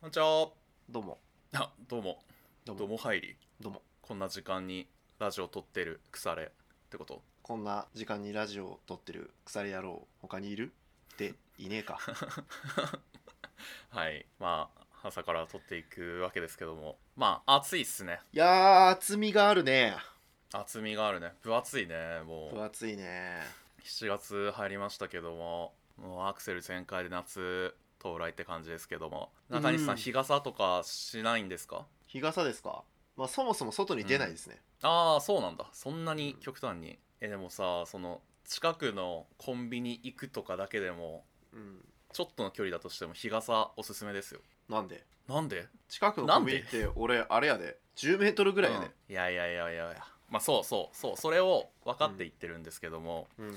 こんにちは。どうもあ、どうも。どうもどうも入り。どうもこんな時間にラジオ撮ってる腐れってこと？こんな時間にラジオを撮ってる腐れ野郎他にいる？っていねえか はい。まあ、朝から撮っていくわけですけども。まあ、暑いっすね。いやー厚みがあるね厚みがあるね。分厚いね。もう、分厚いね7月入りましたけども、もうアクセル全開で夏到来って感じですけども。中西さん、うん日傘とかしないんですか日傘ですかまあそもそも外に出ないですね、ああ、そうなんだ。そんなに極端に。え、でもさ、その、近くのコンビニ行くとかだけでも、うんちょっとの距離だとしても日傘おすすめですよなんでなんで近くのコンビニって俺あれやで10メートルぐらいやでうんいやいやいやいやいやまあそうそうそうそれを分かって言ってるんですけども、うん、い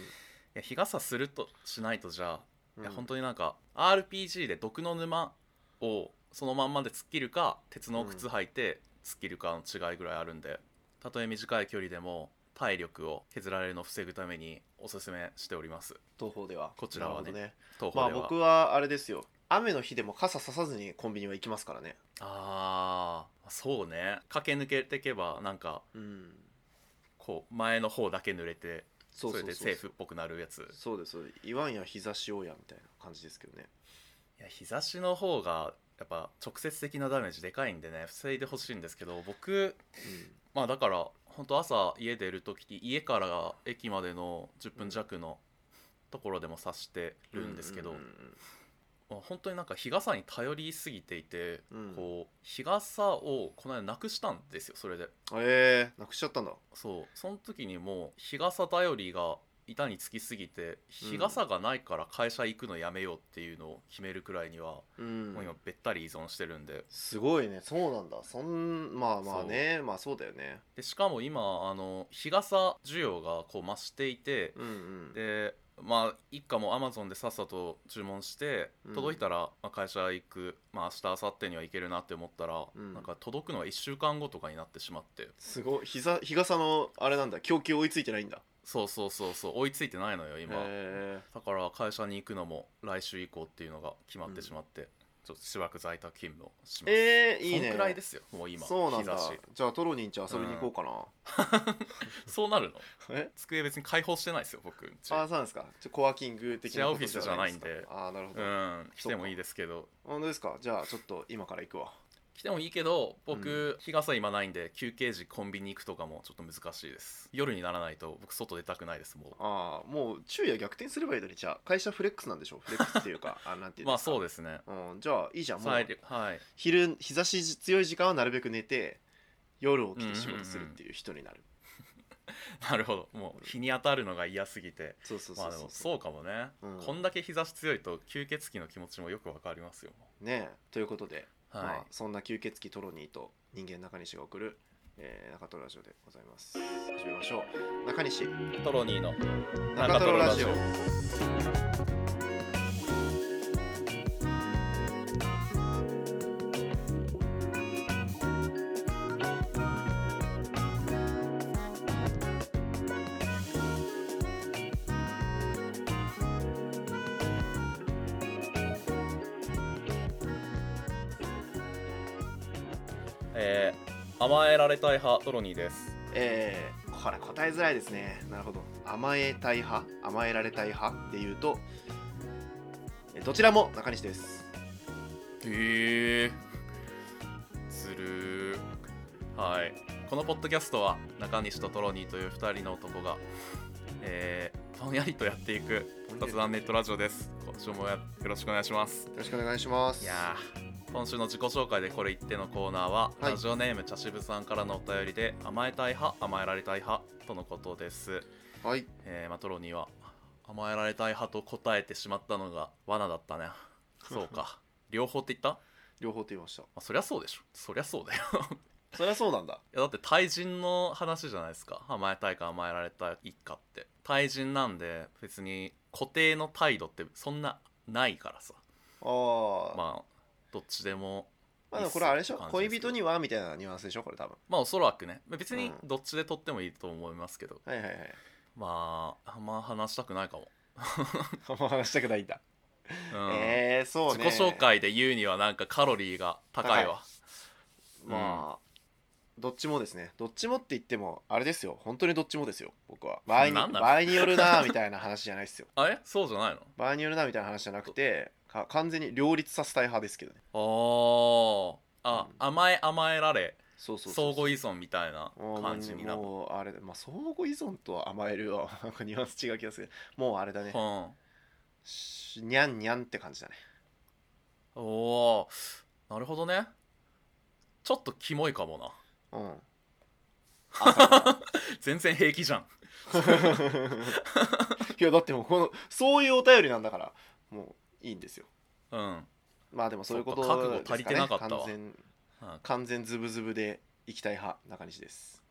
や日傘するとしないとじゃあ、うん。いや本当になんか RPG で毒の沼をそのまんまで突っ切るか鉄の靴履いて突っ切るかの違いぐらいあるんでたとえ短い距離でも体力を削られるのを防ぐためにおすすめしております。東方では。こちらはねね。東方では、まあ僕はあれですよ。雨の日でも傘ささずにコンビニは行きますからね。ああそうね。駆け抜けていけばなんかうん。こう前の方だけ濡れてそそうそれでセーフっぽくなるやつ。いそうです。そうです。言わんや日差しをやみたいな感じですけどね。や日差しの方がやっぱ直接的なダメージでかいんでね防いでほしいんですけど僕まあだから本当朝家出る時家から駅までの10分弱のところでも差してるんですけど、うううんまあ本当になんか日傘に頼りすぎていて、うん。こう日傘をこの間なくしたんですよそれで。ええなくしちゃったんだ。そう。その時にもう日傘頼りが板につきすぎて日傘がないから会社行くのやめようっていうのを決めるくらいには、うん。もう今べったり依存してるんで。すごいね。そうなんだ。そんまあまあね。まあそうだよね。でしかも今あの日傘需要がこう増していてうんうん。でまあ一家もアマゾンでさっさと注文してうん。届いたら、まあ、会社行く、まあ、明日明後日には行けるなって思ったら、うん。なんか届くのが1週間後とかになってしまって。すごい。日ざ日傘のあれなんだ。供給追いついてないんだ。そうそうそうそう。追いついてないのよ今。へだから会社に行くのも来週以降っていうのが決まってしまって、ちょっとしばらく在宅勤務をします。ええいいね。そんくらいですよもう今そうなんだ。じゃあトロニンちゃん遊びに行こうかな、そうなるの？え？机別に開放してないですよ僕。んちあそうなんですか。ちょコワーキング的なオフィスじゃないんで。ああなるほど、うん来てもいいですけど。本当ですか。じゃあちょっと今から行くわ来てもいいけど僕、日傘今ないんで休憩時コンビニ行くとかもちょっと難しいです。夜にならないと僕外出たくないですもああもう昼夜逆転すればいいのにじゃあ会社フレックスなんでしょフレックスっていうか あなんていううまあそうでですね。す、うん、じゃあいいじゃんもう。はいはい。昼日差し強い時間はなるべく寝て夜起きて仕事するっていう人になる、なるほど。もう日に当たるのが嫌すぎて。そうそうそまあう。そうでもそうかもね、うん。こんだけ日差し強いと吸血鬼の気持ちもよくわかりますよねえ。ということで、はい、まあ、そんな吸血鬼トロニーと人間中西が送る、えー中トロラジオでございます。始めましょう。中西。トロニーの中トロラジオ甘えられたい派トロニーです。えー、これ答えづらいですね。なるほど。甘えたい派甘えられたい派でいうとえーどちらも中西です。へえずるー。はい。このポッドキャストは中西とトロニーという2人の男がえー、ぼんやりとやっていく雑談ネットラジオです。今週もやよろしくお願いします。よろしくお願いします。いやー今週の自己紹介でこれ言ってのコーナーは、はい。ラジオネーム茶渋さんからのお便りで甘えたい派甘えられたい派とのことです、はい。えーまあ、トロニーは甘えられたい派と答えてしまったのが罠だったね。そうか。両方って言った、ま両方と言いました。あ、そりゃそうでしょ。そりゃそうだよ。そりゃそうなんだ。いやだって対人の話じゃないですか。甘えたいか甘えられたいかって。対人なんで別に固定の態度ってそんなないからさ。あまあどっちでもあでもこれあれでしょ？恋人にはみたいなニュアンスでしょ？これ多分。まあおそらくね。別にうん。どっちで撮ってもいいと思いますけど、はいはいはい。まああんま話したくないかも。あんま話したくないんだ。うん。えー、そうね。自己紹介で言うにはなんかカロリーが高いわ。まあ、どっちもですね。どっちもって言ってもあれですよ。本当にどっちもですよ。僕は。場合に場合によるなみたいな話じゃないですよ。あれ？そうじゃないの？場合によるなみたいな話じゃなくてか完全に両立させたい派ですけどね。あー。あ、うん。甘え甘えられそうそう相互依存みたいな感じになるもうあれまあ相互依存とは甘えるは なんかニュアンス違う気がする。もうあれだね。うん。しにゃんにゃんって感じだね。おおなるほどね。ちょっとキモいかもな。うん。全然平気じゃん。いやだってもうこのそういうお便りなんだから。もういいんですよ。うん。まあでもそういうことそっか覚悟足りてなかったわ。完全うん。完全ズブズブで行きたい派中西です。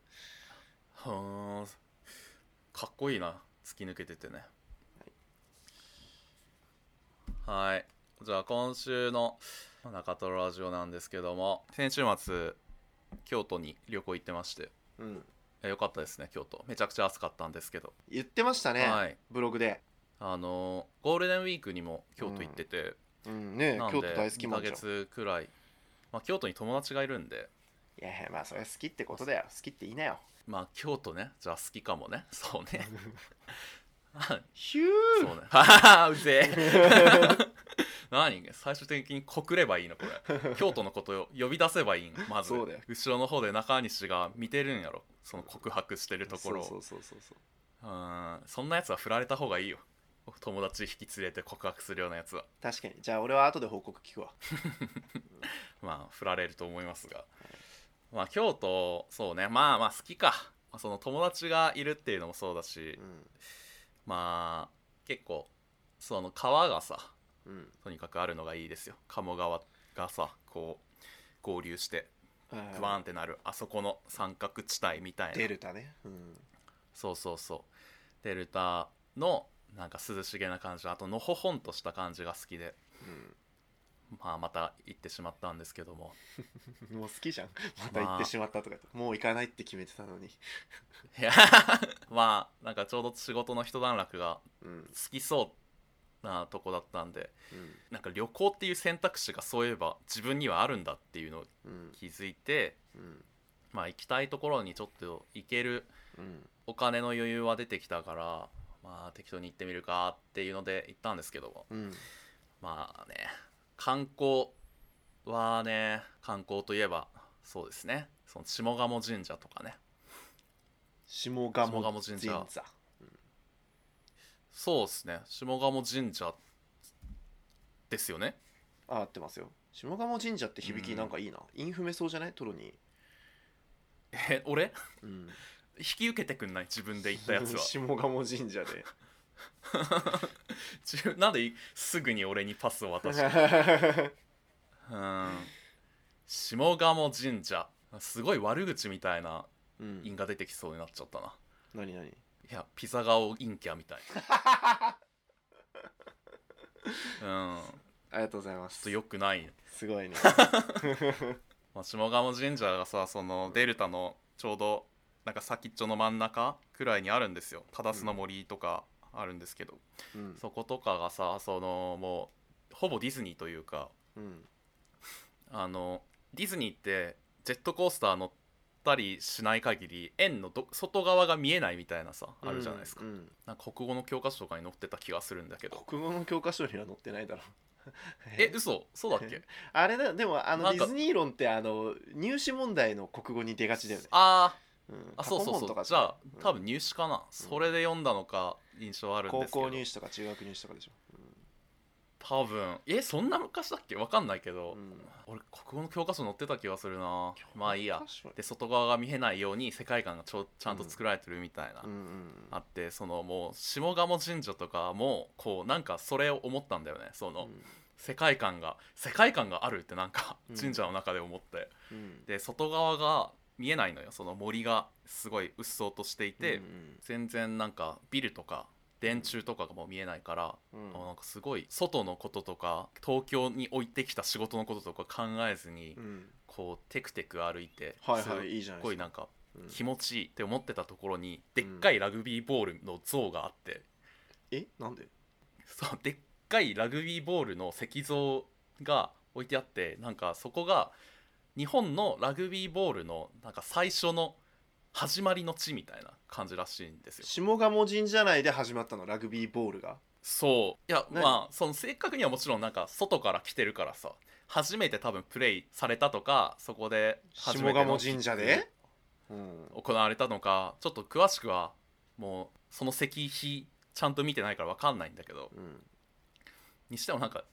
ふーん。かっこいいな。突き抜けててね。はい。じゃあ今週の中トロラジオなんですけども先週末京都に旅行行ってまして。うん。えよかったですね京都。めちゃくちゃ暑かったんですけど、言ってましたね、はい。ブログであのゴールデンウィークにも京都行ってて、うん。ねなんで京都大好き2ヶ月くらい、まあ、京都に友達がいるんで。やいやまあそれは好きってことだよ。好きって言いなよ。まあ京都ね。じゃあ好きかもね。そうね。ヒュそうね。は はうぜえ。何？最終的に告ればいいのこれ。京都のことを呼び出せばいいん。まず。そうだよ。後ろの方で中西が見てるんやろ。その告白してるところを。そうそうそうそうそう。うん。そんなやつは振られた方がいいよ友達引き連れて告白するようなやつは。確かに。じゃあ俺は後で報告聞くわ。まあ振られると思いますが。まあ京都そうね。まあまあ好きか。まあその友達がいるっていうのもそうだし。うん。まあ結構その川がさうん。とにかくあるのがいいですよ。鴨川がさこう合流してはい。グワーンってなるあそこの三角地帯みたいな。デルタね。うん。そうそうそう。デルタのなんか涼しげな感じあとのほほんとした感じが好きで、まあ、また行ってしまったんですけども。う んもう好きじゃん。また行ってしまったとか言って。もう行かないって決めてたのに。いや まあなんかちょうど仕事の一段落がうん好きそうなとこだったんでうん。なんか旅行っていう選択肢がそういえば自分にはあるんだっていうのをうん気づいてうん。まあ行きたいところにちょっと行けるうん。お金の余裕は出てきたからまあ適当に行ってみるかっていうので行ったんですけども。うん。まあね観光はね観光といえばそうですね。その下鴨神社とかね。下鴨神社。社。そうですね。下鴨神社ですよね。あ合ってますよ。下鴨神社って響きなんかいいな、インフメそうじゃない？トロにえ俺？うん引き受けてくんない自分で行ったやつは。下鴨神社で。なんですぐに俺にパスを渡して うん。下鴨神社。すごい悪口みたいなうん。因が出てきそうになっちゃったな。何何？いやピザ顔陰キャみたい。うん。ありがとうございます。ちょっと良くない、すごいね。まあ、下鴨神社がさそのデルタのちょうどなんか先っちょの真ん中くらいにあるんですよ。忠須の森とかあるんですけど、うん。そことかがさそのもうほぼディズニーというかうん。あのディズニーってジェットコースター乗ったりしない限り円のど外側が見えないみたいなさあるじゃないですか,、うんうん。なんか国語の教科書とかに載ってた気がするんだけど。国語の教科書には載ってないだろ え嘘？そうだっけ？あれだでもあのディズニー論ってあの入試問題の国語に出がちだよね、あうん。ーあそうそうそう。じゃあうん。多分入試かな、それで読んだのか印象あるんで高すけど。校入試とか中学入試とかでしょ、多分。えそんな昔だっけ？わかんないけど、うん。俺国語の教科書載ってた気がするな。まあいいや。で外側が見えないように世界観がちょちゃんと作られてるみたいな、うんうんあってそのもう下鴨神社とかもこうなんかそれを思ったんだよね。その、世界観が世界観があるってなんかうん。神社の中で思って、うんうん。で外側が見えないのよ。その森がすごい鬱蒼としていて、うん全然なんかビルとか電柱とかがもう見えないから、うん。あなんかすごい外のこととか東京に置いてきた仕事のこととか考えずに、うん。こうテクテク歩いて、はいはいいいじゃないですごいなんかうん。気持ちいいって思ってたところにでっかいラグビーボールの像があって、え？なんで？そうでっかいラグビーボールの石像が置いてあってなんかそこが日本のラグビーボールのなんか最初の始まりの地みたいな感じらしいんですよ。下鴨神社内で始まったの？ラグビーボールが。そう。いや何まあその正確にはもちろんなんか外から来てるからさ初めて多分プレイされたとかそこで初下めての鴨神社で？うん。行われたのかちょっと詳しくはもうその石碑ちゃんと見てないから分かんないんだけど。うん。にしてもなんか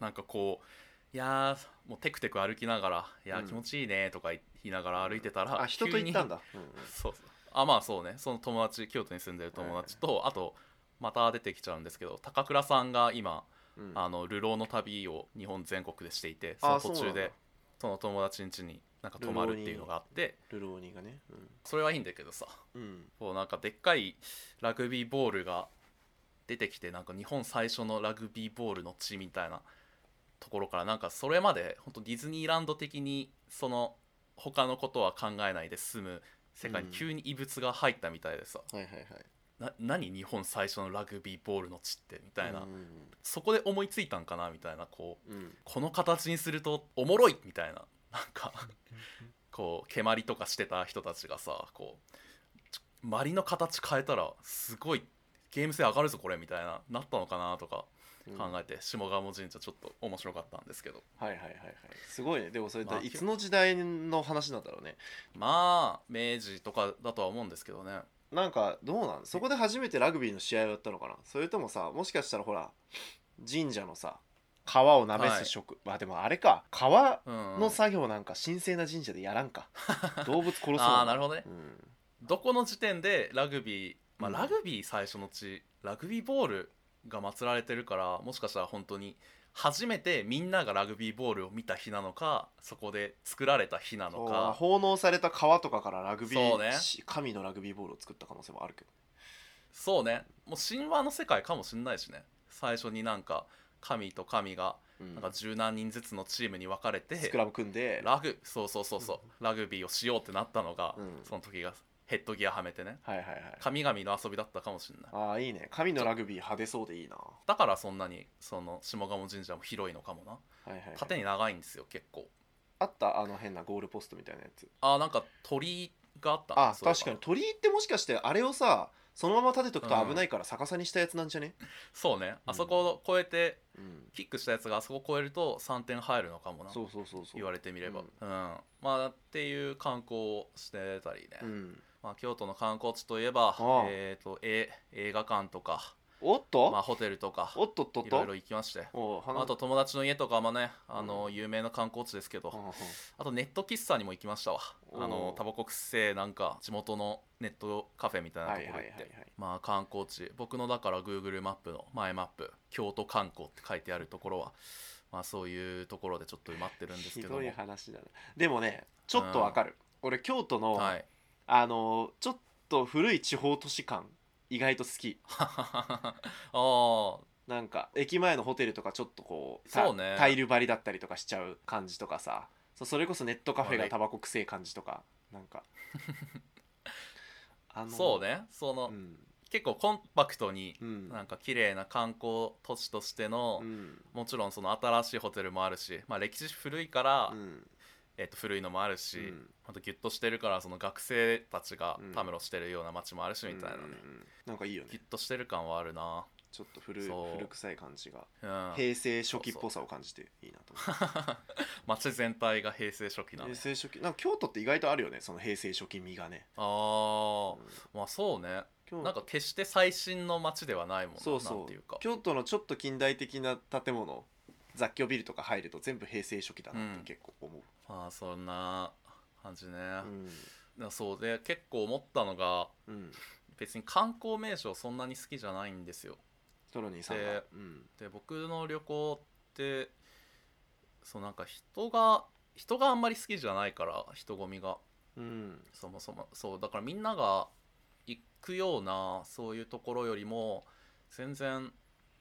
なんかこういやーもうテクテク歩きながら「いや気持ちいいね」とか言いながら歩いてたら、あ人と行ったんだ、うんうん。そう。そうあまあそうね。その友達京都に住んでる友達と、あとまた出てきちゃうんですけど高倉さんが今うん。あの流浪の旅を日本全国でしていてその途中でその友達ん家になんか泊まるっていうのがあってルローニがね。それはいいんだけどさうん、うん、こうなんかでっかいラグビーボールが出てきてなんか日本最初のラグビーボールの地みたいなところからなんかそれまで本当ディズニーランド的にその他のことは考えないで済む世界に急に異物が入ったみたいでさ、はいはいはい。な何日本最初のラグビーボールの地ってみたいな、うん。そこで思いついたんかなみたいなこううん。この形にするとおもろいみたいな。なんかこう蹴鞠とかしてた人たちがさこうちょマリの形変えたらすごいゲーム性上がるぞこれみたいななったのかなとか。うん考えて、下鴨神社ちょっと面白かったんですけど。はいはいはいはい。すごいね。でもそれってまあいつの時代の話なんだろうね。まあ明治とかだとは思うんですけどね。なんかどうなん？そこで初めてラグビーの試合をやったのかな？それともさもしかしたらほら神社のさ川をなめす職、まあでもあれか。川うん。の作業なんか神聖な神社でやらんか。動物殺そうああなるほどね。うん。どこの時点でラグビー、まあ、うん。ラグビー最初の地ラグビーボールが祀られてるからもしかしたら本当に初めてみんながラグビーボールを見た日なのかそこで作られた日なのか。奉納された川とかからラグビー、ね。し神のラグビーボールを作った可能性もあるけど。そうね。もう神話の世界かもしんないしね。最初になんか神と神がうん。なんか十何人ずつのチームに分かれて、スクラム組んで。ラグそうそうそうそうラグビーをしようってなったのが、うん。その時がヘッドギアはめてね。はいはいはい。神々の遊びだったかもしんない。ああいいね。神のラグビー派手そうでいいな。はだからそんなにその下鴨神社も広いのかもな。いはい、はい、縦に長いんですよ結構。あった？あの変なゴールポストみたいなやつ。あーなんか鳥居があった。あそういえば。確かに。鳥居ってもしかしてあれをさそのまま立てとくとうん。危ないから逆さにしたやつなんじゃね？そうね。あそこを越えてうん。キックしたやつがあそこを越えると3点入るのかもな。そうそうそうそう。言われてみれば。ううんん、まあっていう観光をしてたりね、うんまあ、京都の観光地といえばえっ、とえ映画館とか、おっと、まあ、ホテルとかおっとっとっと？いろいろ行きまして。あと友達の家とかもねあの有名な観光地ですけど、うんうんあとネット喫茶にも行きましたわ。あのタバコくっせえなんか地元のネットカフェみたいなところ行って、はいはいはいはい。まあ観光地。僕のだから Google マップのマイマップ京都観光って書いてあるところはまあそういうところでちょっと埋まってるんですけども。ひどい話だな。でもねちょっとわかる、俺京都の、はいあのちょっと古い地方都市感意外と好き。ああなんか駅前のホテルとかちょっとこうたそうね。タイル張りだったりとかしちゃう感じとかさ。それこそネットカフェがタバコくせえ感じとかなんか。あそうね。その、うん。結構コンパクトにうん。なんか綺麗な観光都市としての、うん。もちろんその新しいホテルもあるし、まあ、歴史古いから、うんえっと古いのもあるし、うん。あとギュッとしてるからその学生たちがうん。たむろしてるような街もあるしみたいなね、うんうんうん。なんかいいよね。ギュッとしてる感はあるな、ちょっと古古臭い感じが。うん、平成初期っぽさを感じていいなと思街全体が平成初期なの。平成初期。なんか京都って意外とあるよねその平成初期味がね、あー。うん。まあそうね。京なんか決して最新の街ではないもんなそうそなんていうか。う京都のちょっと近代的な建物雑居ビルとか入ると全部平成初期だなって結構思う、まあそんな感じね、うん。そう。で結構思ったのがうん。別に観光名所そんなに好きじゃないんですよ。トロニーさんうん。で僕の旅行ってそうなんか人が人があんまり好きじゃないから人混みが。うん。そもそも。そうだからみんなが行くようなそういうところよりも全然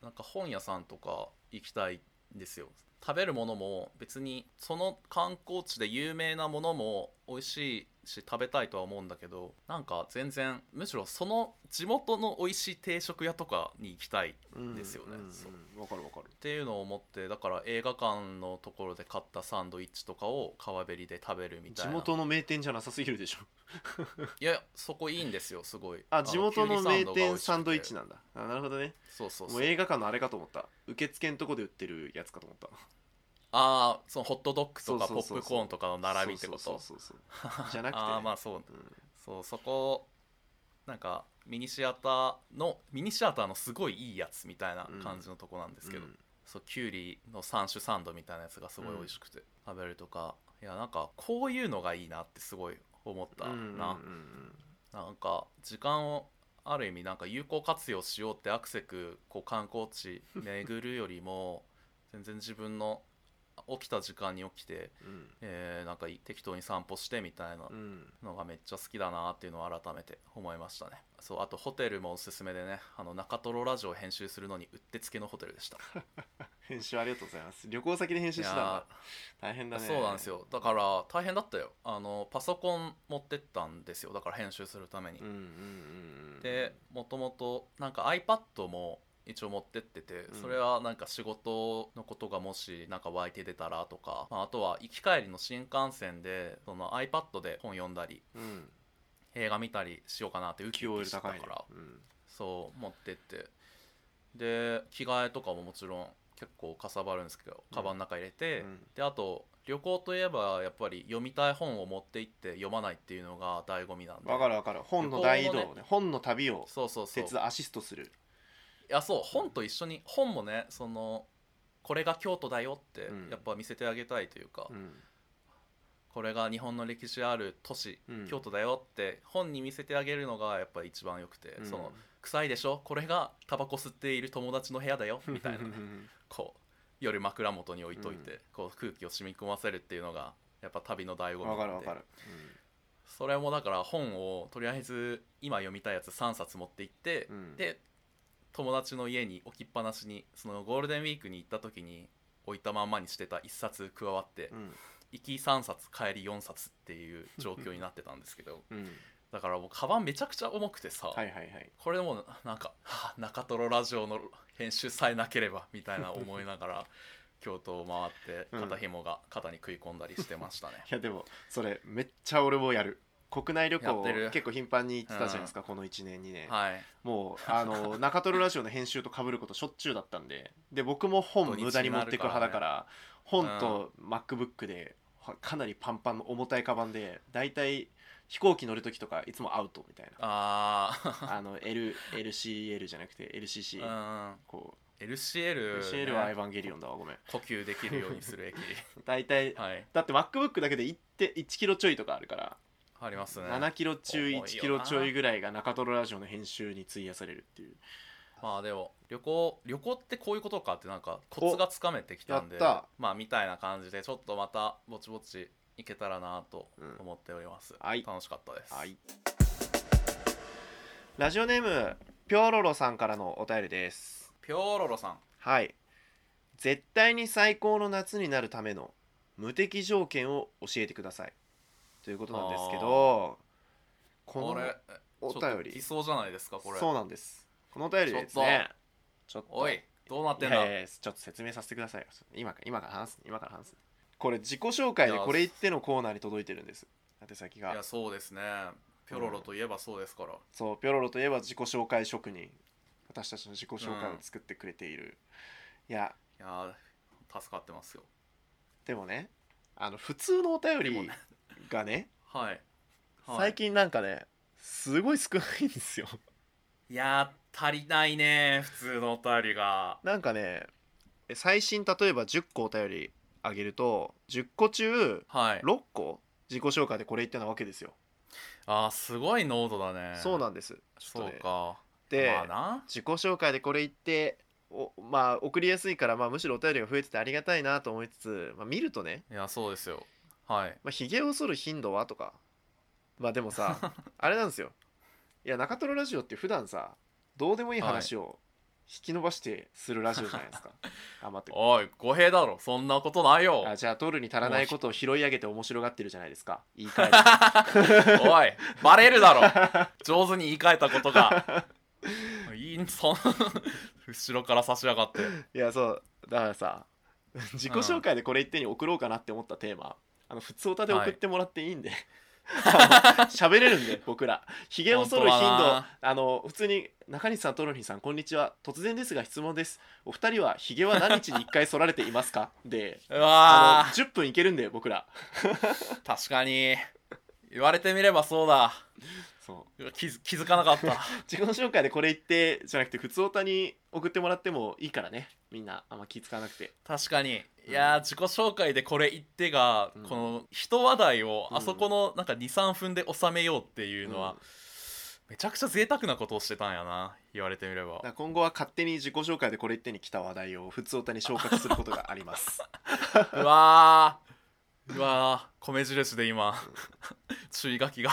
なんか本屋さんとか行きたいんですよ食べるものも別にその観光地で有名なものも美味しいし食べたいとは思うんだけどなんか全然むしろその地元の美味しい定食屋とかに行きたいですよね。うんそううん。わかるわかる。ていうのを思ってだから映画館のところで買ったサンドイッチとかを川べりで食べるみたいな。地元の名店じゃなさすぎるでしょ。いやそこいいんですよすごい。あ地元の名店サンドイッチななんだあなるほどね。そうそうそう映画館のあれかと思った。受付のとこで売ってるやつかと思ったああそのホットドッグとかポップコーンとかの並びってこと？じゃなくて ああまあそう。うん。そうそこなんかミニシアターのミニシアターのすごいいいやつみたいな感じのとこなんですけど、うん。そうキュウリの3種サンドみたいなやつがすごい美味しくて、食べるとか。いやなんかこういうのがいいなってすごい思ったな、なんか時間をある意味なんか有効活用しようってアクセクこう観光地巡るよりも全然自分の起きた時間に起きて、うん。えーなんか適当に散歩してみたいなうん。のがめっちゃ好きだなっていうのを改めて思いましたね。そうあとホテルもおすすめでねあの中トロラジオを編集するのにうってつけのホテルでした。編集ありがとうございます。旅行先で編集してたんだ大変だね。そうなんですよ。だから大変だったよ。あのパソコン持ってったんですよ。だから編集するために。うんうんうんうん。でもともとなんか iPad も一応持ってっててうん。それはなんか仕事のことがもしなんか湧いて出たらとか、まあ、あとは行き帰りの新幹線でその iPad で本読んだりうん。映画見たりしようかなってウキウキしてたから。うん。そう持ってって。で着替えとかももちろん結構かさばるんですけどうん。カバンの中入れて、うん。であと旅行といえばやっぱり読みたい本を持って行って読まないっていうのが醍醐味なんで。わかるわかる。本の大移動旅行もね本の旅をそうそうそう。手伝アシストする。いやそう本と一緒に本もねそのこれが京都だよってうん。やっぱ見せてあげたいというか、うん。これが日本の歴史ある都市、うん。京都だよって本に見せてあげるのがやっぱ一番よくて、うん。その臭いでしょ？これがタバコ吸っている友達の部屋だよみたいなね。こう夜枕元に置いといて、うん。こう空気を染み込ませるっていうのがやっぱ旅の醍醐味わかるわかる。それもだから本をとりあえず今読みたいやつ3冊持って行って、うん。で友達の家に置きっぱなしにそのゴールデンウィークに行った時に置いたまんまにしてた1冊加わって、うん。行き3冊帰り4冊っていう状況になってたんですけどうん。だからもうカバンめちゃくちゃ重くてさ、はいはいはい。これでもうなんか、はあ、中トロラジオの編集さえなければみたいな思いながら 京都を回ってうん肩紐が肩に食い込んだりしてましたね、いやでもそれめっちゃ俺もやる国内旅行結構頻繁に行ってたじゃないですか、この1年2年、はい。もうあの 中トロラジオの編集と被ることしょっちゅうだったんでで僕も本無駄に持ってく派だから本と MacBook ではかなりパンパンの重たいカバンでだいたい飛行機乗る時とかいつもアウトみたいな。ああの L LCL じゃなくて LCC あうんこう。LCL, ね。LCL はエヴァンゲリオンだわごめん。呼吸できるようにする駅。大体はい。だって MacBook だけで1って1キロちょいとかあるからありますね。7キロ中重いよな。1キロちょいぐらいが中トロラジオの編集に費やされるっていう。まあでも旅行旅行ってこういうことかってなんかコツがつかめてきたんでまあみたいな感じでちょっとまたぼちぼちいけたらなと思っております、はい。楽しかったです、はい。ラジオネームぴょろろさんからのお便りです。ピョーロロさん。はい。絶対に最高の夏になるための無敵条件を教えてくださいということなんですけどこのお便り。いそうじゃないですかこれ。そうなんです。このお便りですね。ちょっと。おいどうなってんだ？ちょっと説明させてくださいよ。今か今から話す今から話すこれ自己紹介でこれ言ってのコーナーに届いてるんです。宛先が。いやそうですね。ピョロロといえばそうですから、そうピョロロといえば自己紹介職人。私たちの自己紹介を作ってくれている、いや。いやー助かってますよ。でもねあの普通のお便りでもねがねはい、はい、最近なんかねすごい少ないんですよ。いやー足りないね普通のお便りが。なんかね最新例えば10個お便りあげると10個中はい。6個自己紹介でこれ言ってなわけですよ、あーすごい濃度だね。そうなんです。そうか。で、まあな。自己紹介でこれ言っておまあ送りやすいから、まあ、むしろお便りが増えててありがたいなと思いつつ、まあ、見るとねいやそうですよはい。まあ、ひげを剃る頻度はとか。まあでもさ あれなんですよ。いや中トロラジオって普段さどうでもいい話をき伸ばしてするラジオじゃないですか。頑張っておい語弊だろ。そんなことないよ。あじゃあトルに足らないことを拾い上げて面白がってるじゃないですか。言い換えて。おいバレるだろ。上手に言い換えたことが。いいそん後ろから差し上がって。いやそうだからさ自己紹介でこれ一手に送ろうかなって思ったテーマ、あの普通歌で送ってもらっていいんで、喋れるんで 僕ら。ひげを剃る頻度。あの普通に中西さんトロニーさんこんにちは。突然ですが質問です。お二人はひげは何日に1回剃られていますか？でうわあの10分いけるんで僕ら。ー確かに。言われてみればそうだ。そう。気づ気づかなかった。自己紹介でこれ言ってじゃなくて普通歌に送ってもらってもいいからね。みんなあんま気使わなくて。確かにいやー自己紹介でこれ言ってが、うん。この一話題をうんあそこのなんか23分で収めようっていうのは、うん。めちゃくちゃ贅沢なことをしてたんやな言われてみれば。今後は勝手に自己紹介でこれ言ってに来た話題を普通歌に昇格することがあります。うわーうわー米印で今 注意書きが。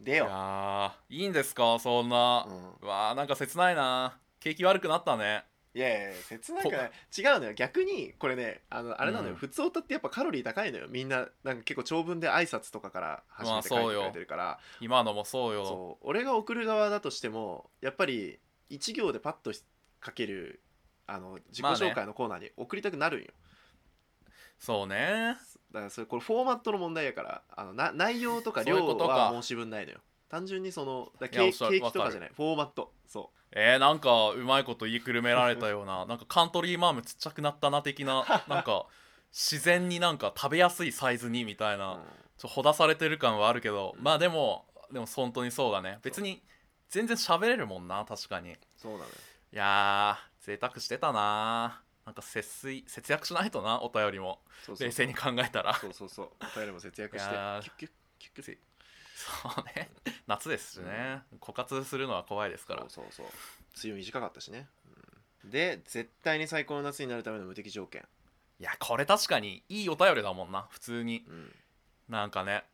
いでよ、やーいいんですかそんな。う、ん。うわーなんか切ないな。景気悪くなったねいやいや切ない。から違うのよ。逆にこれねあのあれなのよ、うん。普通歌ってやっぱカロリー高いのよ。みんななんか結構長文で挨拶とかから初めて書いてくれてるから、今のもそうよ。そう。俺が送る側だとしてもやっぱり一行でパッと書けるあの自己まあね紹介のコーナーに送りたくなるんよ、そうね。だからそれこれフォーマットの問題やからあのな内容とか量ことかは申し分ないのよ単純にそのだ景いやおっしゃる。景気とかじゃない。フォーマット。そえー、なんかうまいこと言いくるめられたような なんかカントリーマームちっちゃくなったな的な なんか自然になんか食べやすいサイズにみたいうな、うん。ちょほだされてる感はあるけどまあでもでも本当にそうだね。別に全然喋れるもんな確かに。いそうなのよやー贅沢してたななんか節水節約しないとなお便りも。そうそう。冷静に考えたら。そうそうそう。お便りも節約して。いやー。キュッキュッキュッキュッそうね。夏ですしね、枯渇するのは怖いですから。そうそうそう。梅雨短かったしね、うん。で絶対に最高の夏になるための無敵条件、いやこれ確かにいいお便りだもんな。普通に。うん。なんかね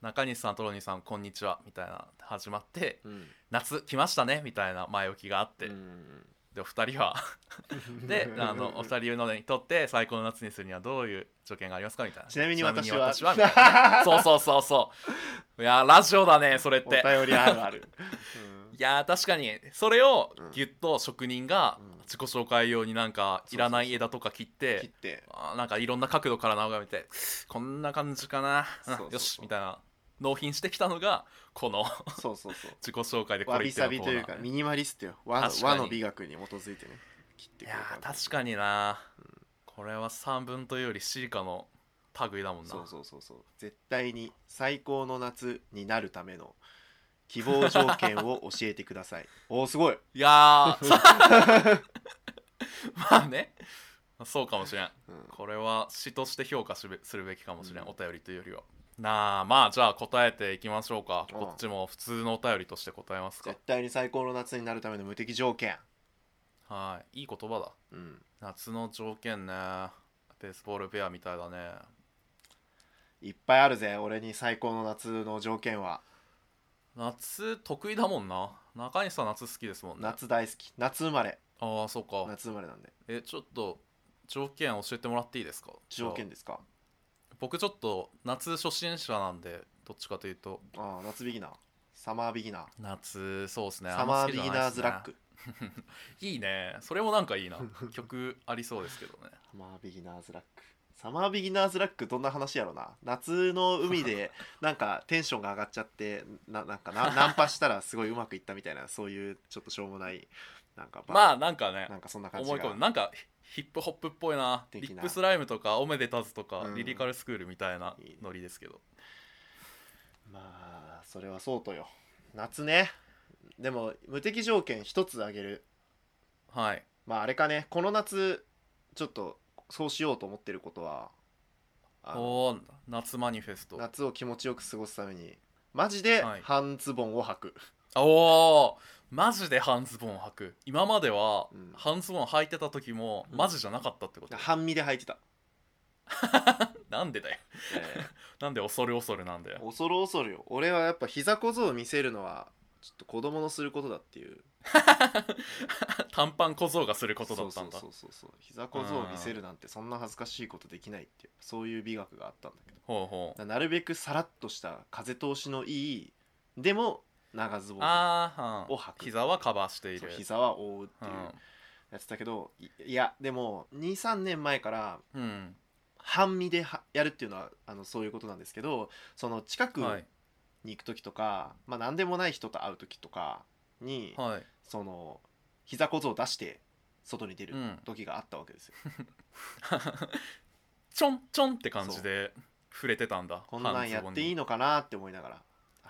中西さんトロニーさんこんにちはみたいな始まってうん。夏来ましたねみたいな前置きがあって、うんでお二人は。であのお二人のにとって最高の夏にするにはどういう条件がありますかみたいな。ちなみに私は。私はみたいな。そうそうそうそう。いやラジオだねそれっおて便りあるある、いや確かにそれをうんぎゅっと職人がうん。自己紹介用になんかいらない枝とか切っうん切って。なんかいろんな角度から眺めてこんな感じかな。うんよしみたいな納品してきたのがこのそうそうそう。自己紹介でこわれ言ってびさびというかミニマリストよ。和の確かに。和の美学に基づいてね切っていくれたやー確かにな、これは3分というより C かの類だもんな。そうそうそうそう。絶対に最高の夏になるための希望条件を教えてください。おおすごい。いやー。まあね。そうかもしれん。うん。これは詩として評価すべするべきかもしれん、うん。お便りというよりはなあまあじゃあ答えていきましょうか。うん。こっちも普通のお便りとして答えますか。絶対に最高の夏になるための無敵条件。はい。いい言葉だ。うん。夏の条件ね。ベースボールベアみたいだね。いっぱいあるぜ俺に最高の夏の条件は。夏得意だもんな。中西さん夏好きですもんね。夏大好き。夏生まれ。ああそうか。夏生まれなんで。えちょっと条件教えてもらっていいですか？条件ですか？僕ちょっと夏初心者なんでどっちかというと。ああ夏ビギナー。サマービギナー。夏そうですね。サマービギナーズラック。ク いいね。それもなんかいいな。曲ありそうですけどね。サマービギナーズラック。サマービギナーズラックどんな話やろな。夏の海で なんかテンションが上がっちゃってななんかなナンパしたらすごいうまくいったみたいなそういうちょっとしょうもないなんかまあなんかね。なんかそんな感じ思いが込む。なんかヒップホップっぽいな。リップスライムとかオメデタズとか、うん。リリカルスクールみたいなノリですけど。まあそれはそうとよ。夏ね。でも無敵条件一つあげる。はい。まああれかね。この夏ちょっとそうしようと思ってることはおお夏マニフェスト。夏を気持ちよく過ごすために。マジではい。半ズボンを履く、おおマジで半ズボン履く。今まではうん。半ズボン履いてた時もうん。マジじゃなかったってこと、半身で履いてた、なんでだよ。え なんで恐る恐るなんだよ。ー恐る恐るよ。俺はやっぱ膝小僧を見せるのはちょっと子供のすることだっていう。短パン小僧がすることだったんだ。そうそうそうそう膝小僧を見せるなんてそんな恥ずかしいことできないっていうそういう美学があったんだけど。ほうほう。なるべくさらっとした風通しのいいでも長ズボンを履く。膝はカバーしている。膝は覆うっていううん。やってたけどいいやでも23年前からうん。半身ではやるっていうのはあのそういうことなんですけどその近くはい。に行く時とか、まあ何でもない人と会う時とかに、はい。その膝小僧を出して外に出るうん。時があったわけですよ、ちょんちょんって感じで触れてたんだ。こんなんやっていいののかなって思いながら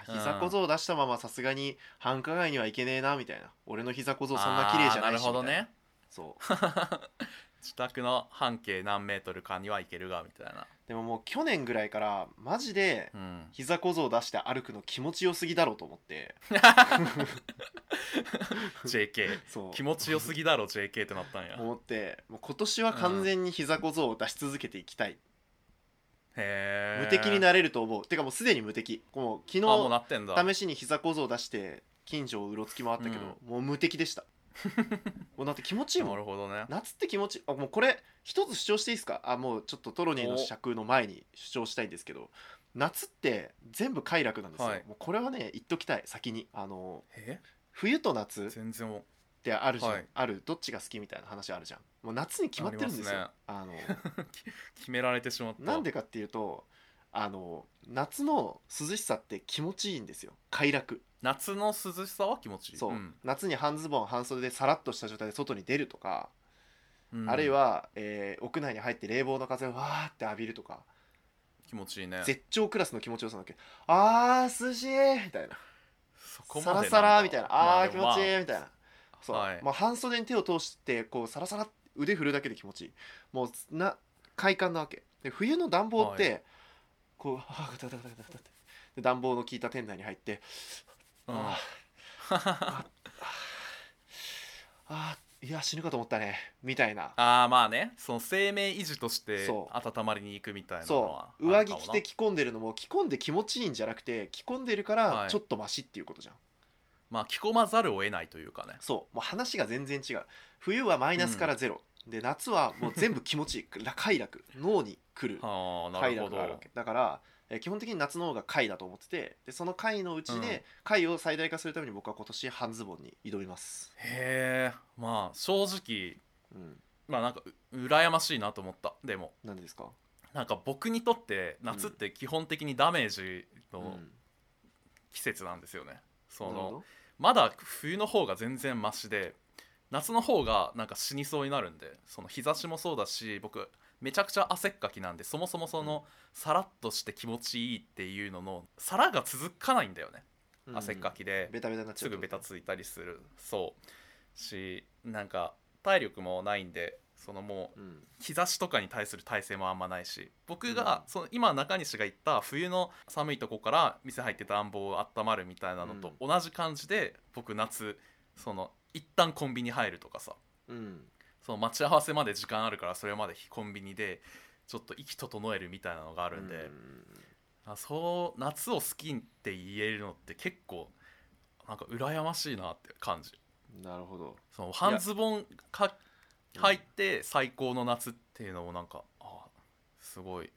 膝小僧を出したままさすがに繁華街には行けねえなみたいな。俺の膝小僧そんな綺麗じゃないしな。るほどね。そう。自宅の半径何メートルかには行けるがみたいな。でももう去年ぐらいからマジでうん。膝小僧を出して歩くの気持ちよすぎだろうと思って。JK そう。気持ちよすぎだろ JK ってなったんや。思ってもう今年は完全に膝小僧を出し続けていきたい、へえ無敵になれると思う。てかもうすでに無敵。もう昨あもうなってんだ。日試しに膝小僧を出して近所をうろつき回ったけど、もう無敵でした。もうだって気持ちいいもなんるほどね。夏って気持ちいい。あもうこれ一つ主張していいですか？あもうちょっとトロニーの尺の前に主張したいんですけど夏って全部快楽なんですよ、はい。もうこれはね言っときたい。先に。あのえ？冬と夏全然もってあるじゃん、はい。あるどっちが好きみたいな話あるじゃん。もう夏に決まってるんですよ。あの 決められてしまった。なんでかっていうとあの夏の涼しさって気持ちいいんですよ。快楽。夏の涼しさは気持ちいい。そう、ん。夏に半ズボン半袖でさらっとした状態で外に出るとか、うん。あるいは、えー屋内に入って冷房の風をわーって浴びるとか、気持ちいいね。絶頂クラスの気持ちよさだけ。どあー涼しいみたいな。そこまでなんだ。サラサラみたいな。あー、気持ちいいみたいなそう、はい。まあ、半袖に手を通してこうサラサラ腕振るだけで気持ちいい。もうな快感なわけ。で冬の暖房って、はこうあーガタガタガタガタって。で暖房の効いた店内に入ってうん。あーあ あーいや死ぬかと思ったね。みたいな。ああまあね。その生命維持として温まりに行くみたいなのそはう上着着て着込んでるのも着込んで気持ちいいんじゃなくて着込んでるからはい。ちょっとマシっていうことじゃん、まあ着込まざるを得ないというかね。そう。もう話が全然違う。冬はマイナスからゼロ、で夏はもう全部気持ちいい。快楽。脳に来るはあな快るほど。楽があるわけ。だから、えー基本的に夏の方が快だと思っててでその快のうちうん。で快を最大化するために僕は今年半ズボンに挑みます、へえ。まあ正直うん、まあなんかう羨ましいなと思った。でも。何でですか、なんか僕にとって夏って基本的にダメージのうん。季節なんですよね、その？まだ冬の方が全然マシで夏の方がなんか死にそうになるんでその日差しもそうだし僕めちゃくちゃ汗っかきなんでそもそもそのさらっとして気持ちいいっていうのの皿が続かないんだよねど汗っかきで。ベタベタすぐベタついたりする。そう。しなんか体力もないんでそのもううん。日差しとかに対する耐性もあんまないし僕が、うん。その今中西が言った冬の寒いとこから店入って暖房温まるみたいなのと同じ感じで、僕夏その一旦コンビニ入るとかさ。うん。その待ち合わせまで時間あるからそれまでコンビニでちょっと息整えるみたいなのがあるんで、あそう夏を好きって言えるのって結構なんか羨ましいなって感じ。うんなるほど。その半ズボンか入って最高の夏っていうのもなんかあすごい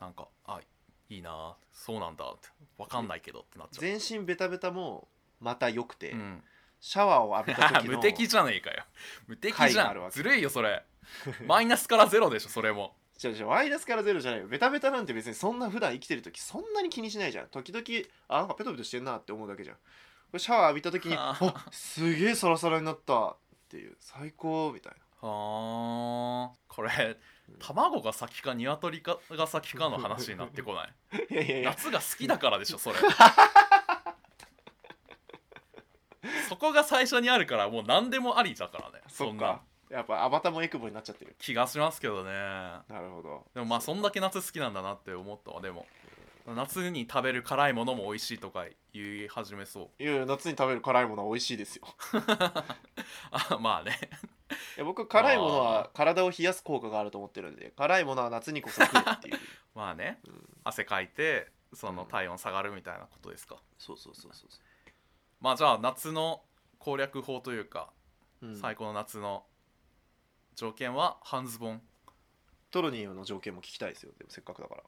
なんかあいいなそうなんだって分かんないけどってなっちゃう、全身ベタベタもまた良くて、うん、シャワーを浴びた時の 無敵じゃねえかよ。無敵じゃん。ずるいよそれ。マイナスからゼロでしょそれも。違う違うマイナスからゼロじゃないよ。ベタベタなんて別にそんな普段生きてる時そんなに気にしないじゃん。時々あなんかペトペトしてんなって思うだけじゃん。これシャワー浴びた時に ああすげえサラサラになったっていう。最高みたいはあ。これ卵が先か鶏かが先かの話になってこない？ないやいやいや。夏が好きだからでしょそれ。そこが最初にあるからもう何でもありだからねそんなそっかやっぱアバタもエクボになっちゃってる。気がしますけどね。なるほど。でもまあそんだけ夏好きなんだなって思ったわでも。夏に食べる辛いものも美味しいとか言い始めそう。いやいや夏に食べる辛いものは美味しいですよ。あまあね。いや僕辛いものあは体を冷やす効果があると思ってるんで辛いものは夏にこそ食えっていう、まあね。うん。汗かいてそのうん。体温下がるみたいなことですか。そうそうそうそうまあじゃあ夏の攻略法というか、うん。最高の夏の条件は半ズボン。トロニーの条件も聞きたいですよ。でもせっかくだから。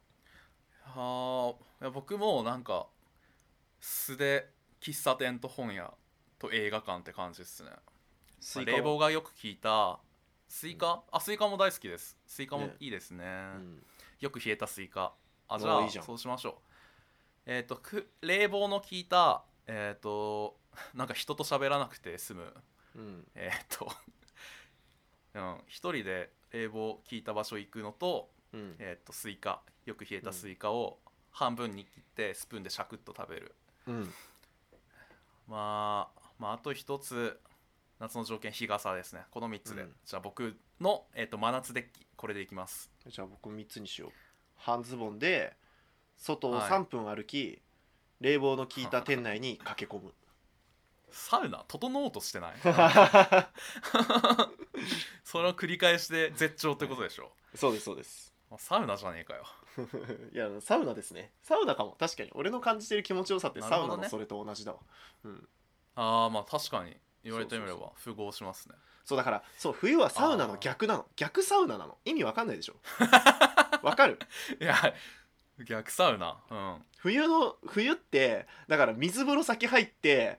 はあ。僕もなんか素で喫茶店と本屋と映画館って感じですね、まあスイカは。冷房がよく効いた。スイカ、あスイカも大好きです。スイカもね。いいですね。うん。よく冷えたスイカ。ああじゃあいいじゃん。そうしましょう。えっ、とく冷房の効いたえっ、と なんか人と喋らなくて済む。うん。えっ、と うん一人で冷房効いた場所行くのと,、うん。えー、とスイカ。よく冷えたスイカを半分に切ってスプーンでシャクッと食べる。うん。まあまああと一つ夏の条件日傘ですね。この3つで、うん。じゃあ僕の、えー、と真夏デッキこれでいきます。じゃあ僕3つにしよう。半ズボンで外をはい。3分歩き、冷房の効いた店内に駆け込む。サウナ？整おうとしてない？それを繰り返して絶頂ってことでしょ、そうですそうです。まあサウナじゃねえかよ。いやサウナですね。サウナかも。確かに。俺の感じてる気持ちよさってサなるほどね。ウナのそれと同じだわ、うん、ああまあ確かに言われてみれば符合しますね。そうだからそう冬はサウナの逆なの。逆サウナなの。意味わかんないでしょ。わかる？いや逆サウナ。うん。冬の冬ってだから水風呂先入って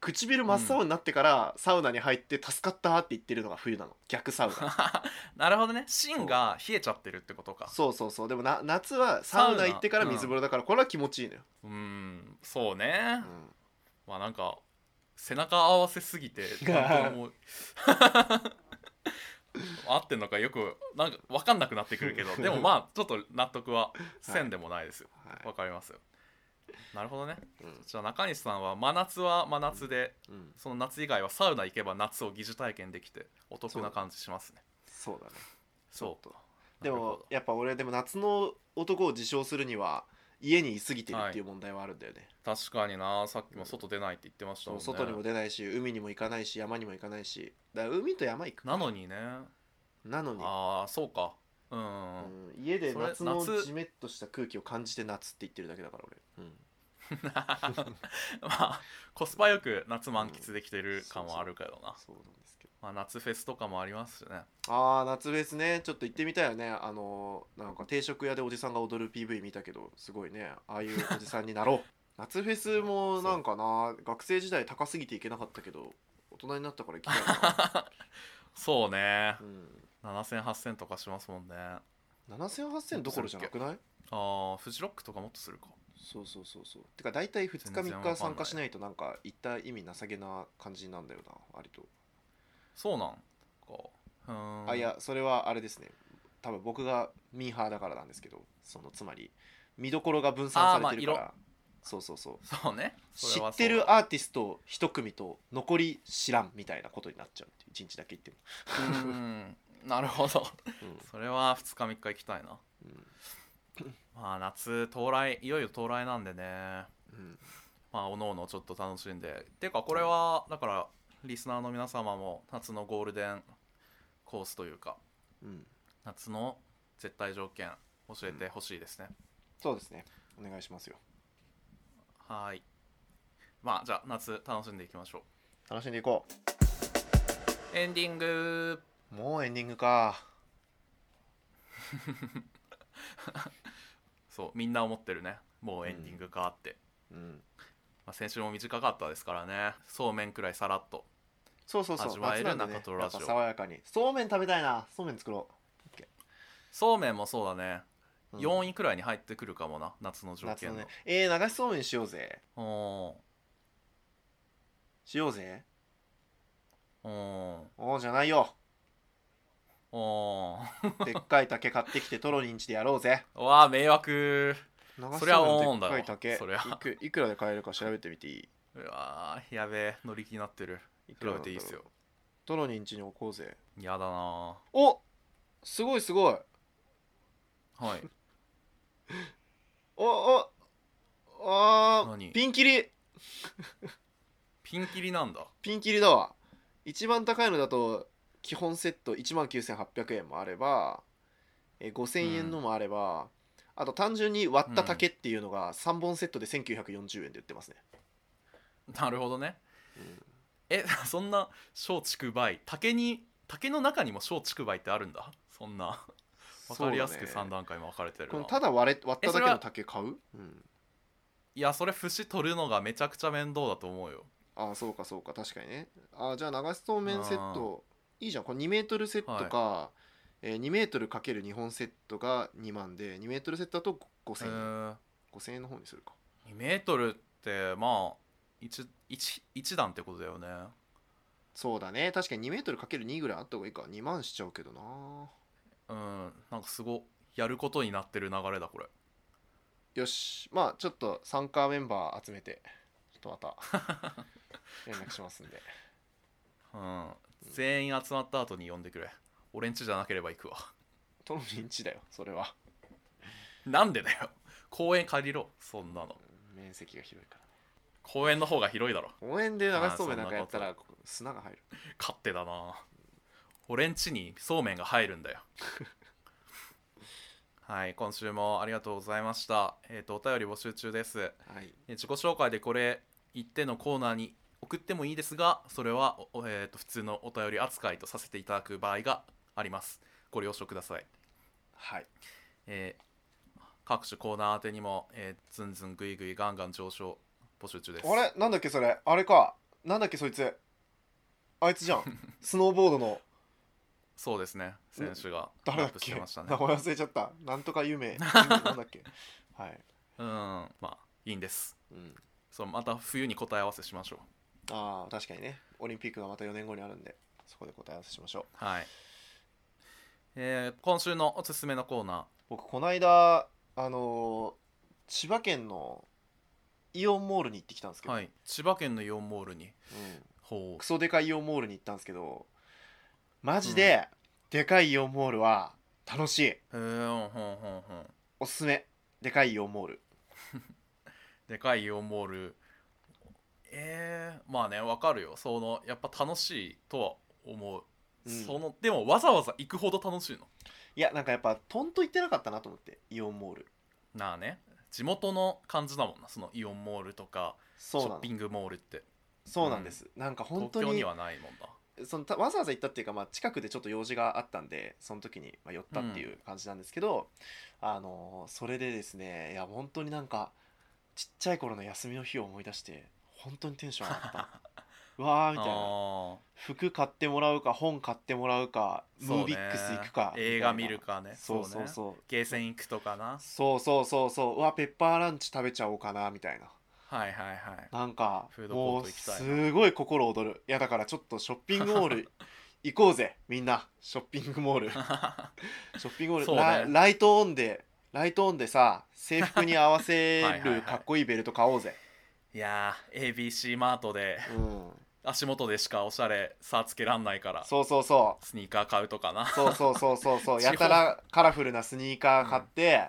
唇真っ青になってからサウナに入って助かったって言ってるのが冬なの。逆サウナ。なるほどね。芯が冷えちゃってるってことか。そうそうそう。でもな夏はサウナ行ってから水風呂だからこれは気持ちいいのよ、うーん。そうね、うん。まあなんか背中合わせすぎて なんとも 合ってんのかよくなんか分かんなくなってくるけど でもまあちょっと納得はせんでもないですよ。はい。わ、かりますよ。なるほどね。うん。じゃあ中西さんは真夏は真夏でうん、その夏以外はサウナ行けば夏を疑似体験できてお得な感じしますね。そうだね。そう。と。でもやっぱ俺でも夏の男を自称するには家に居すぎてるっていう問題はあるんだよね、確かにな。さっきも外出ないって言ってましたもんね。外にも出ないし海にも行かないし山にも行かないし。だから海と山行くなのにね。なのに、ああそうか。うん、うん家で夏の夏ジメッとした空気を感じて夏って言ってるだけだから俺、うん、まあコスパよく夏満喫できてる感はあるけどな、そうなんですまあ、夏フェスとかもありますしね。ああ夏フェスね。ちょっと行ってみたいよね。あのなんか定食屋でおじさんが踊る PV 見たけどすごいね。ああいうおじさんになろう。夏フェスもなんかな学生時代高すぎて行けなかったけど大人になったから行きたいな、そうね。うん、70008000とかしますもんね。あ70008000どころじゃなくない？あフジロックとかもっとするか。そうそうそうそう。てか大体2日全然わかんない3日参加しないとなんか行った意味なさげな感じなんだよな割と、そうなんか。うーん。あいやそれはあれですね。多分僕がミーハーだからなんですけどそのつまり見どころが分散されてるから、そうそうそう。そうね。そ知ってるアーティスト一組と残り知らんみたいなことになっちゃうっていう一日だけ言っても、うーん。なるほど。うん。それは2日3日行きたいな。うん。まあ夏到来いよいよ到来なんでね。うん。まあおのおのちょっと楽しんで。っていうかこれはだからリスナーの皆様も夏のゴールデンコースというかうん、夏の絶対条件教えてほしいですね、そうですね。お願いしますよ。はーい。まあじゃあ夏楽しんでいきましょ楽しんでいこう。エンディング。うもうエンディングか。そうみんな思ってるね。もうエンディングかって、うん。まあ、先週も短かったですからね。そうめんくらいさらっとそうそうそう。味わえる中トロラジオ。やっぱ爽やかに。そうめん食べたいな。そうめん作ろそうめんもそうだね、う、うん。4位くらいに入ってくるかもな。夏の条夏件の。のね。えー、流しそうめんしようぜ。おー。しようぜ。おー。おーじゃないよ。おー。でっかい竹買ってきてトロニンチでやろうぜ。うわあ迷惑。そりゃオーンだろそりゃいくいくらで買えるか調べてみていい？うわーやべえ。乗り気になってる調いくらなんだろうべていいっすよ。トロニンチに置こうぜ。やだな。おすごいすごい。はい。おおあー何？ピンキリ。ピンキリなんだ。ピンキリだわ。一番高いのだと基本セット1万9800円もあればえー5000円のもあれば、あと単純に割った竹っていうのが3本セットで1940円で売ってますね、なるほどね。うんえ そんな小竹梅。竹に竹の中にも小竹梅ってあるんだ？そんな。分かりやすく3そうだね。段階も分かれてるな、このただ割れ割っただけの竹買う、うん、いやそれ節取るのがめちゃくちゃ面倒だと思うよ。ああそうかそうか確かにね。あーじゃあ流しそうめんセット。いいじゃん。これ2メートルセットか、えー、2メートルかける2本セットが2万で2メートルセットだとえ5000円、ー、5000円の方にするか。2メートルってまあ 1, 1, 1段ってことだよね。そうだね。確かに2メートルかける2ぐらいあった方がいいか。2万しちゃうけどな。うんなんかすごやることになってる流れだこれ。よし。まあちょっと参加メンバー集めてちょっとまた 連絡しますんで。うん。全員集まった後に呼んでくれ。俺んちじゃなければ行くわ。トロミンチだよそれは。なんでだよ。公園借りろそんなの。面積が広いから。ね公園の方が広いだろ。公園で流しそうめんなんかやったあら砂が入る。勝手だな。俺んちにそうめんが入るんだよ。はい今週もありがとうございました。えっ、とお便り募集中です。はい。え自己紹介でこれ言ってのコーナーに送ってもいいですがそれは、おえー、と普通のお便り扱いとさせていただく場合があります。ご了承ください、はい。えー各種コーナー宛てにも、えー、ずんずんぐいぐいガンガン上昇募集中です。あれ？なんだっけそれ？あれか。なんだっけそいつ？あいつじゃん。スノーボードの。そうですね。選手が誰だっけ？てましたね。名前忘れちゃった。なんとか夢。夢なんだっけ？はい、うん。まあいいんです。うん、そうまた冬に答え合わせしましょう。ああ確かにね。オリンピックがまた4年後にあるんでそこで答え合わせしましょう。はい、えー今週のおすすめのコーナ僕この間あのー千葉県のイオンモールに行ってきたんですけど、ーはい。千葉県のイオンモールに。うん、ほクソでかいイオンモールに行ったんですけどマジで、でかいイオンモールは楽しい。うへえほんほんほんほん。おすすめ。でかいイオンモール。でかいイオンモール。えー、まあねわかるよ。そのやっぱ楽しいとは思う、うん。そのでもわざわざ行くほど楽しいの？いやなんかやっぱトンと行ってなかったなと思ってイオンモール。なあね地元の感じだもんなそのイオンモールとかショッピングモールって。そうなんです、なんか本当に東京にはないもんだ。そのたわざわざ行ったっていうか、まあ、近くでちょっと用事があったんでその時に、まあ、寄ったっていう感じなんですけど、あのーそれでですねいや本当になんかちっちゃい頃の休みの日を思い出して本当にテンション上がったうわーみたいな。あ服買ってもらうか本買ってもらうかムービックス行くか映画見るかね。そうそうねそう。ゲーセン行くとかな。そうそうそうそう。うわペッパーランチ食べちゃおうかなみたいな。はいはいはい。なんかフードコーもうすごい心躍る。いやだからちょっとショッピングモール 行こうぜみんな。ショッピングモール。ショッピングモール、ラライトオンでライトオンでさ制服に合わせるかっこいいベルト買おうぜ。いやー ABC マートで。うん足元でしかおしゃれさつけらんないからそうそうそう。スニーカー買うとかな。そうそうそうそうそう。やたらカラフルなスニーカー買って、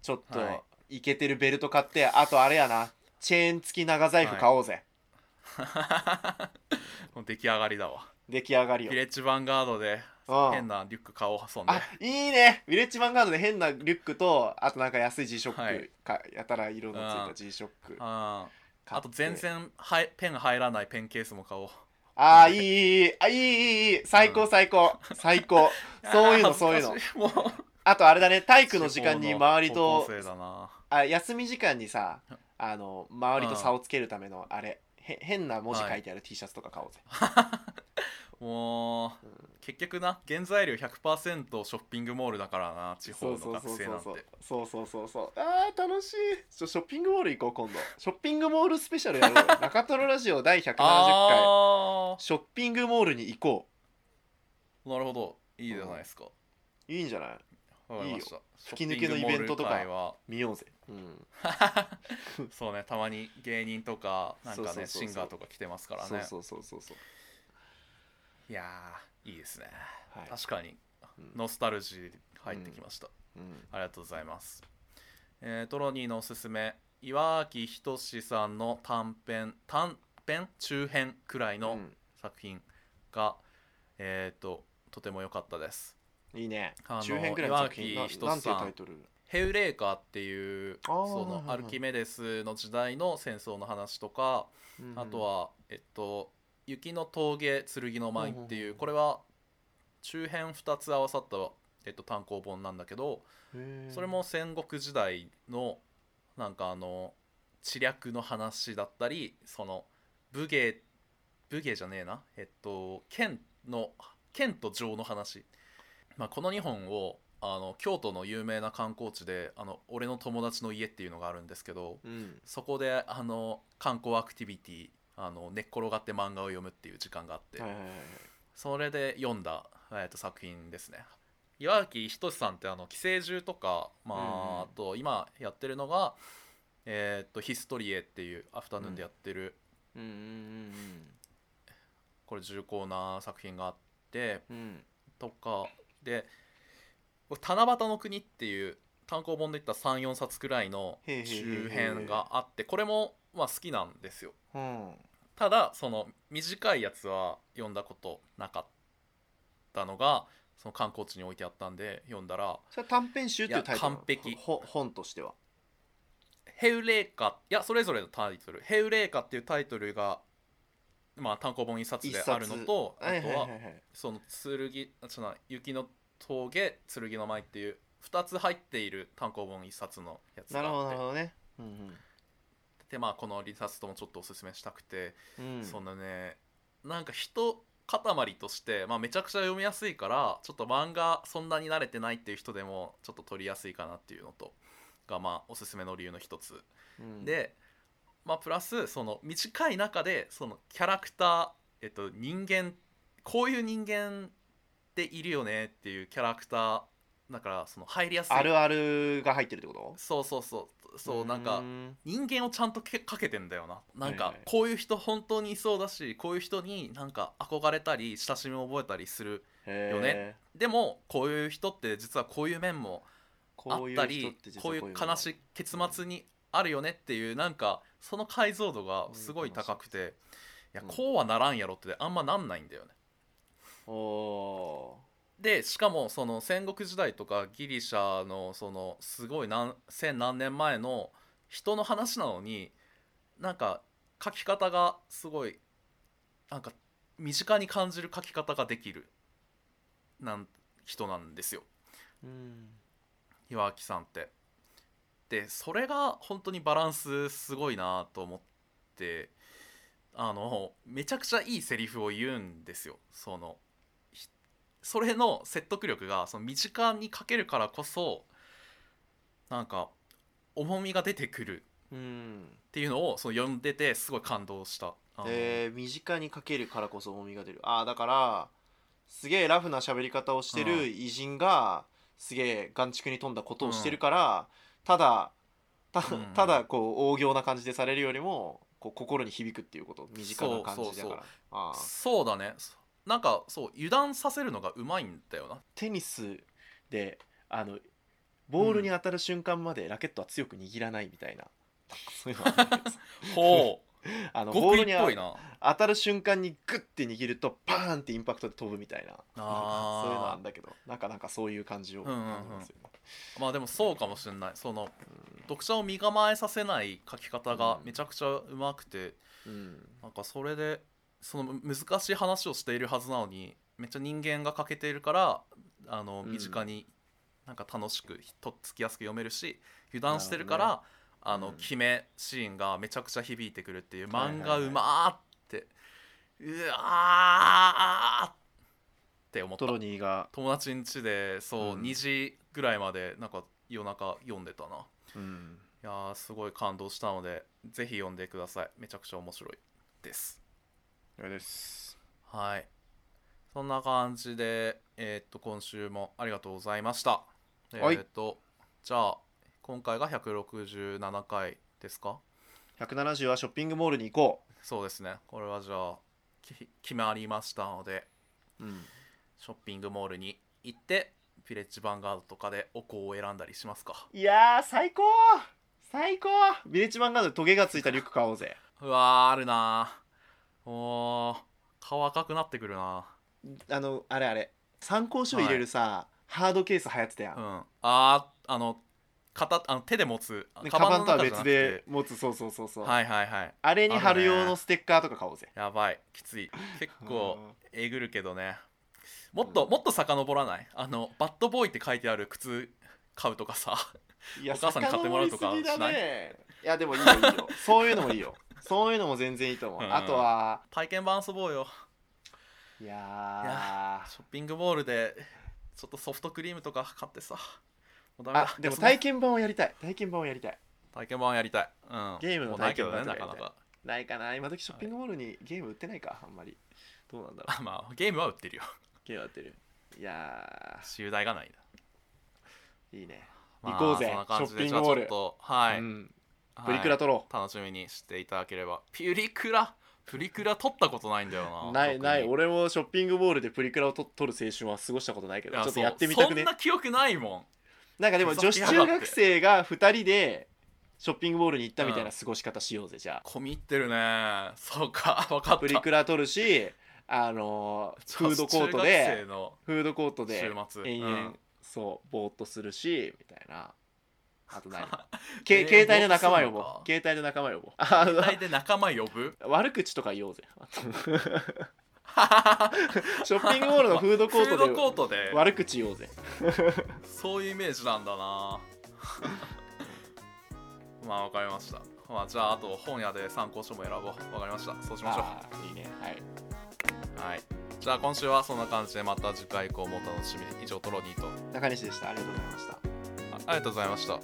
ちょっとはい。イケてるベルト買ってあとあれやな。チェーン付き長財布買おうぜ、もう出来上がりだわ。出来上がりよ。ヴィレッジヴァンガードでうん。変なリュック買おうそんで。あいいね。ヴィレッジヴァンガードで変なリュックとあとなんか安い G ショック、はい。かやたら色のついた G ショック。あ買ってあと全然はいペン入らないペンケースも買おう。あーいいいいあいいいい最高最高、最高。そういうの そういうの。もうあとあれだね体育の時間に周り高とあ休み時間にさあの周りと差をつけるためのあれへ変な文字書いてある T シャツとか買おうぜ、もう結局な原材料100%ショッピングモールだからな地方の学生なんて。そうそうそうそうあー楽しい。ちょショッピングモール行こう今度。ショッピングモールスペシャルやろう。よ 中トロラジオ第170回。あショッピングモールに行こあなるほど。いいじゃないですか。ういいんじゃない？わかりました。吹き抜けのイベントとか見ようぜ、うん、そうねたまに芸人とかなんかねシンガーとか来てますからね。そうそうそうそうそういやーいいですね、はい。確かに。うん。ノスタルジー入ってきました、うん。ありがとうございます、えートロニーのおすすめ岩脇仁さんの短編短編中編くらいのうん。作品が、えっ、ととても良かったです。いいね。中編くらいの作品な岩城なんていう仁さんタイトル？ヘウレーカっていうそのアルキメデスの時代の戦争の話とか、うん。あとはえっと「雪の峠剣の舞」っていうこれは中編2つ合わさった、えっと、単行本なんだけどそれも戦国時代のなんかあの知略の話だったりその武芸武芸じゃねえな。えっと剣の剣と城の話、まあ、この2本をあの京都の有名な観光地であの俺の友達の家っていうのがあるんですけどうん。そこであの観光アクティビティあの寝っ転がって漫画を読むっていう時間があって、それで読んだ、えー、と作品ですね。岩脇仁さんってあの寄生獣とか、まああと今やってるのが、えー、とヒストリエっていうアフタヌーンでやってる、これ重厚な作品があってとかで七夕の国っていう単行本で言った34冊くらいのへーへーへー中編があってこれもまあ好きなんですよ。うん。ただその短いやつは読んだことなかったのがその観光地に置いてあったんで読んだらそれは短編集っていうタイトル完璧。ほ本としては「ヘウレーカ」いやそれぞれのタイトル「ヘウレーカ」っていうタイトルが、まあ、単行本一冊であるのとあとはその剣あちょっと雪の峠剣の舞っていう2つ入っている単行本一冊のやつがなるほどなあってるほどね。うんでまあこの2冊ともちょっとおすすめしたくて、うん。うんそんなねなんか人塊として、まあ、めちゃくちゃ読みやすいからちょっと漫画そんなに慣れてないっていう人でもちょっと取りやすいかなっていうのとがまあおすすめの理由の一つ、うん。でまあプラスその短い中でそのキャラクター、えっと、人間こういう人間でいるよねっていうキャラクターだからその入りやすい。あるあるが入ってるってこと？そうそうそう。そうなんかん人間をちゃんとけかけてんだよな。なんかこういう人本当にいそうだしこういう人になんか憧れたり親しみを覚えたりするよね。でもこういう人って実はこういう面もあったりこういう悲しい結末にあるよねっていうなんかその解像度がすごい高くていやうんこうはならんやろってあんまなんないんだよね。おでしかもその戦国時代とかギリシャのそのすごい何千何年前の人の話なのになんか書き方がすごいなんか身近に感じる書き方ができるなん人なんですよ。ーうん。岩脇さんって。でそれが本当にバランスすごいなと思ってあのめちゃくちゃいいセリフを言うんですよ。そのひそれの説得力がその身近に書けるからこそなんか重みが出てくるうん。っていうのをその読んでてすごい感動した。えー身近にかけるからこそ重みが出る。ああだからすげえラフな喋り方をしてうん。る偉人がすげえ眼蓄に富んだことをしてるから、ただただこう大行な感じでされるよりもこう心に響くっていうこと。身近な感じだから。そうだねなんかそう油断させるのがうまいんだよな。テニスであのボールに当たる瞬間までラケットは強く握らないみたいな、そういうのあるんです。ほう。あのボールに当たる瞬間にグッて握るとパーンってインパクトで飛ぶみたいな。そういうのあるんだけど。なんかなんかそういう感じをうんうんうん。感じまあでもそうかもしれない。その読者を身構えさせない書き方がめちゃくちゃうまくて、うん。なんかそれでそのむ難しい話をしているはずなのにめっちゃ人間が欠けているからあのうん。身近になんか楽しくとっつきやすく読めるし油断してるから、なるあのうん。決めシーンがめちゃくちゃ響いてくるっていう漫画うまーってうわーって思った。トロニーが、友達ん家でそう、うん。2時ぐらいまでなんか夜中読んでたな。うん、いやーすごい感動したのでぜひ読んでください。めちゃくちゃ面白いですあれです。はい。そんな感じでえーっと今週もありがとうございました。えはい。ーっとじゃあ今回が167回ですか？170はショッピングモールに行こそうですね。これはじゃあき決まりましたのでう、うん、ショッピングモールに行ってヴィレッジヴァンガードとかでお香を選んだりしますか？いやー最高！最高！ビレッジマンガードでトゲがついたリュック買おうぜ。うわーあるなーおー顔赤くなってくるな。あのあれあれ。参考書入れるさ、ハードケース流行ってたやん、うん。あーあの片あの手で持つ。でカバンとは別で持つそうそうそうそう、はいはいはい。あれに貼る用のステッカーとか買おうぜ。やばい。きつい。結構うん。えぐるけどね。もっともっと遡らない？あのバッドボーイって書いてある靴買うとかさ。お母さんに買ってもらうとかしね。いやでもいいよいいよ。そういうのもいいよそういうのも全然いいと思う、うん。あとは体験版遊ぼうよ。いやー。ショッピングモールでちょっとソフトクリームとか買ってさ。もあでも体験版をやりたい。体験版をやりたい。体験版やりたい、うん、ゲームのもうないけどね体験版とかやりたい。なかなか。ないかな。今時ショッピングモールにゲーム売ってないかあんまり。どうなんだろう。あまあゲームは売ってるよ。ゲーム売ってる。いや集大がないな、ーいいね。まあ行こうぜ。ショッピングモール。はい、うん、はいプリクラ撮ろ楽しみにしていただければ。プリクラ？プリクラ撮ったことないんだような。ないない。俺もショッピングモールでプリクラをと撮る青春は過ごしたことないけど。ちょっとやってみたくね。そんな記憶ないもん。なんかでも女子中学生が2人でショッピングモールに行ったみたいな過ごし方しようぜじゃ込み入ってるね。そうか。分かあった。プリクラ撮るしあのーフードコートでフードコートで延々、うん。そうぼーっとするしみたいなあと何えけー携帯で仲間呼ぼう。携帯で仲間呼ぼう。あ帯で仲間呼ぶ？悪口とか言おうぜ。ショッピングモールのフードコーフードトコートで。で悪口言おうぜ。そういうイメージなんだな。まあわかりました。まあじゃああと本屋で参考書も選ぼう。わかりました。そうしましょう。あーいいね。はい。はい。じゃあ今週はそんな感じでまた次回以降もお楽しみに。以上トロニーと。中西でした。ありがとうございました。あありがとうございました。